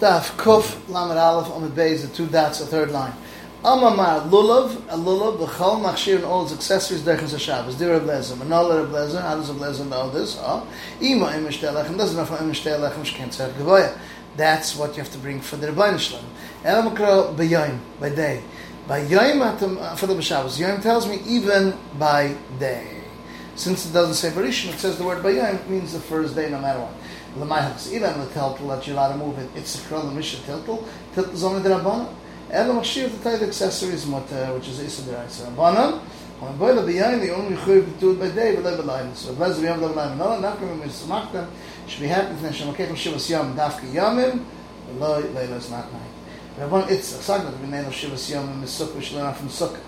Daf Kuf Lamed Aleph on the base, the two dots, the third line. Amamar lulav, a lulav, the chol machshir and all its accessories derechas Shabbos. Dir Reb Lezer, Manola Reb Lezer, does Reb Lezer know this? Oh, ima imish telechem, doesn't know for imish telechem, shken tzar gevoya. That's what you have to bring for the Rebbeinu Shalom. Elamakro b'yoyim, by day. By yoyim atam, uh, for the Shabbos. Yoyim tells me even by day. Since it doesn't say Varishon, it says the word bayayim, it means the first day no matter what. L'mayhas, even the teltel that you're allowed to move it, it's a the misha teltel, teltel is only the Rabbanah. Ela machshir the type accessories mutter, which is Isa Deraisa Rabbanan. When boy the behind the only chuy to do it by day, but by line. So bless the yom the line. No, not to miss them. Should be happy to finish. Okay, Shivas Yom Dafka Yomim. Lo Leila is not night. Rabban it's a sagt that we name of Shivas Yom Sukkah, we should learn from Sukkah.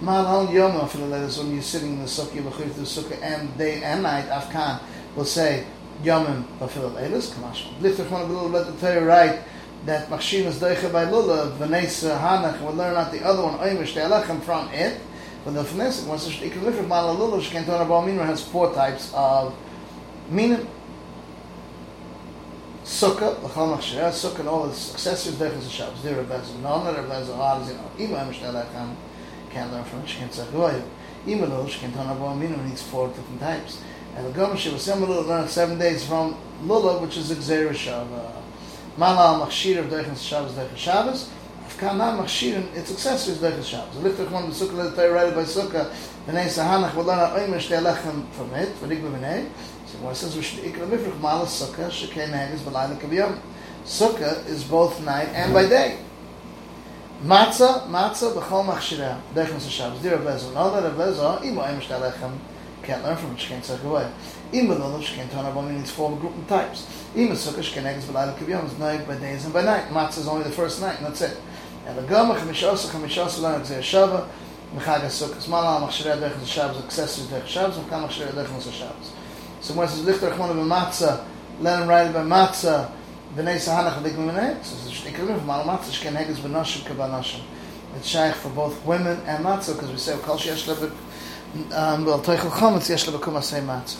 Mal al Yom for the when you're sitting in the Sukkah, you chuy to the Sukkah and day and night. Afkan will say Yomim Bafil Leilas. Kamash. Lift one the let the Torah right that Machshin is Deicha by Lula, V'neis Hanach, we'll learn out the other one, Oimish Te'elechem, from it. But the Fnesik, once it's Ikalifik Mala Lula, Shkenton Abal Minra has four types of Minim. Sukkah, L'chal Machshir, Sukkah, and all its accessories, Deicha Shabbos, Dira Bezer, Nona, Rebezer, Hard, you know, Ima Oimish Te'elechem, can't learn from Shkent Zachoyu. Ima Lula, Shkenton Abal Minra needs four different types. And the Gomer Shiva Similar learned seven days from Lula, which is Xerish of uh, Mala machshir of Deichas Shabbos Deichas Shabbos. Afkana machshir its accessories Deichas Shabbos. The lichter one the sukkah that they write by sukkah. Bnei Sahanach will learn oimer shtei lechem from it. V'dik b'bnei. So what it says we should ikra mifrich mala sukkah shekei nehes b'layla kaviyam. Sukkah is both night and by day. Matzah, matzah b'chol machshirah. Deichas Shabbos. Dir Rebbezo. No, that Rebbezo. Imo oimer shtei lechem. Can't learn from it. She can't take away. Even though she can't turn up, I mean, it's four group of types. Even sukkah, she can eggs, I look is night by days and by night. Matzah is only the first night, and that's it. And the gama, chamishosa, chamishosa, lan exer shava, mechag sukkah, smala, machshireh, dech, shabbos, accessories, dech, shabbos, mechag, machshireh, dech, shabbos. So when it says, lichter, chmona, b'matzah, let him write by matzah, b'nei sahanach, v'dik, b'nei, so it's a shtikrim, from matzah, she can eggs, b'noshim, kabanoshim. It's shaykh for both women and matzah, because we say, kol sheyesh lebek, um, Um, well, toichel chometz, yesh lebekum asay matzah.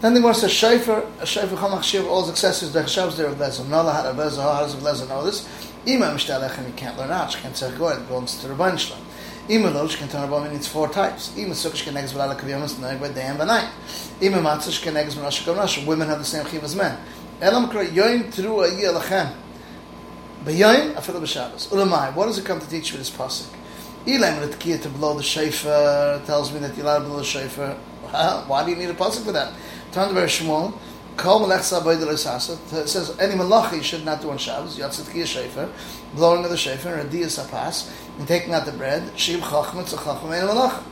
Then the Gemara says a Shayfer Chamach Shiv, all his accessories, the Chashavs there of Lezer. Nala had a Lezer, how does Lezer know this? Ima Mishtalechem, you can't learn out, she can't say go it belongs to the Shalom. Ima Lo, she can turn about needs four types. Ima Sukkah, she can eggs Balala Kaviyamas, Neg by day and by night. Ima Matzah, she can eggs Menashe Kavnash, women have the same chiv as men. Elam Kra, Yoim Tru Ayah Lachem. B'yoim, Afilah B'Shabbos. Ulamai, what does it come to teach you this pasuk? Elam Ritkiya to blow the shofar tells me that you're allowed to blow the shofar. Why do you need a pasuk for that? Turn to Shmuel. It says any malachi should not do on Shabbos. Yatzit ki shefer, blowing of the shefer, and adiyas apas, and taking out the bread. Shiv chachma tzach chachma ein malach.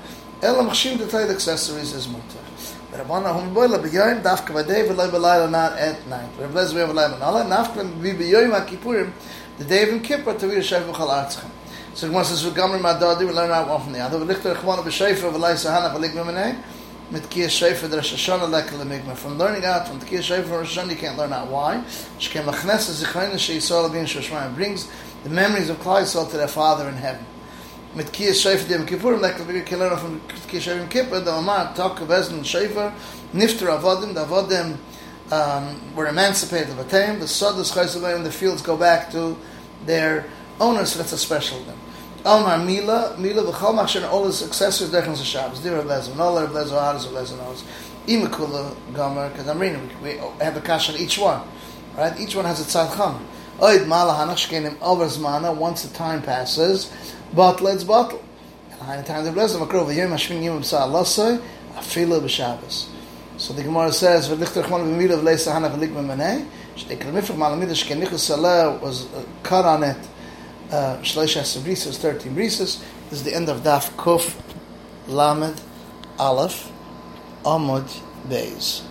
Ela machshim to tell the accessories is mutter. But Rabban Ahum Boila b'yoyim dafka b'day v'loi b'layla not at night. Rav Lez we have b'layla nala nafka b'yoyim ha'kipurim the day of Yom Kippur to be a shefer chal artzchem. So once says v'gamrim adadi we learn out one from the other. V'lichter chmona b'shefer v'lai sahana v'lig b'menei mit Tkiyah Shefer, the Rosh Hashanah lek lemigma. From learning out from Tkiyah Shefer from Rosh you can't learn out why. Shkem achnes zichayna she'yisrael abin shoshmayim. brings the memories of Klal Yisrael to their Father in heaven. Mit Tkiyah Shefer, the Kippurim lek lemigma, can learn from Tkiyah Shefer in Kippur, the Omar, talk of Ezn Shefer, nifter avodim, the avodim um, were emancipated of Atem, the Sodas Chaysabayim, the fields go back to their owners, so that's a special thing. Almar Mila, Mila v'chol machsher, all his successors derchen the Shabbos. Dir Rav Lezer, and all Rav Lezer, Haaretz Rav Lezer knows. Imakula Gomer, because I'm reading, we have a kash on each one. Right? Each one has a tzad cham. Oid mala hanach shkenim over zmana, once the time passes, bottle it's bottle. And many times Rav Lezer, makro v'yom hashmin yom b'sa alosoi, afila b'Shabbos. So the Gemara says, v'lichter chmon v'mila v'leisa hanach v'lik v'menei, shtekal mifrach malamida shkenichus saleh was uh, cut on it, Shleisha uh, 13 brises. This is the end of Daf Kuf Lamed Aleph Amud Beis.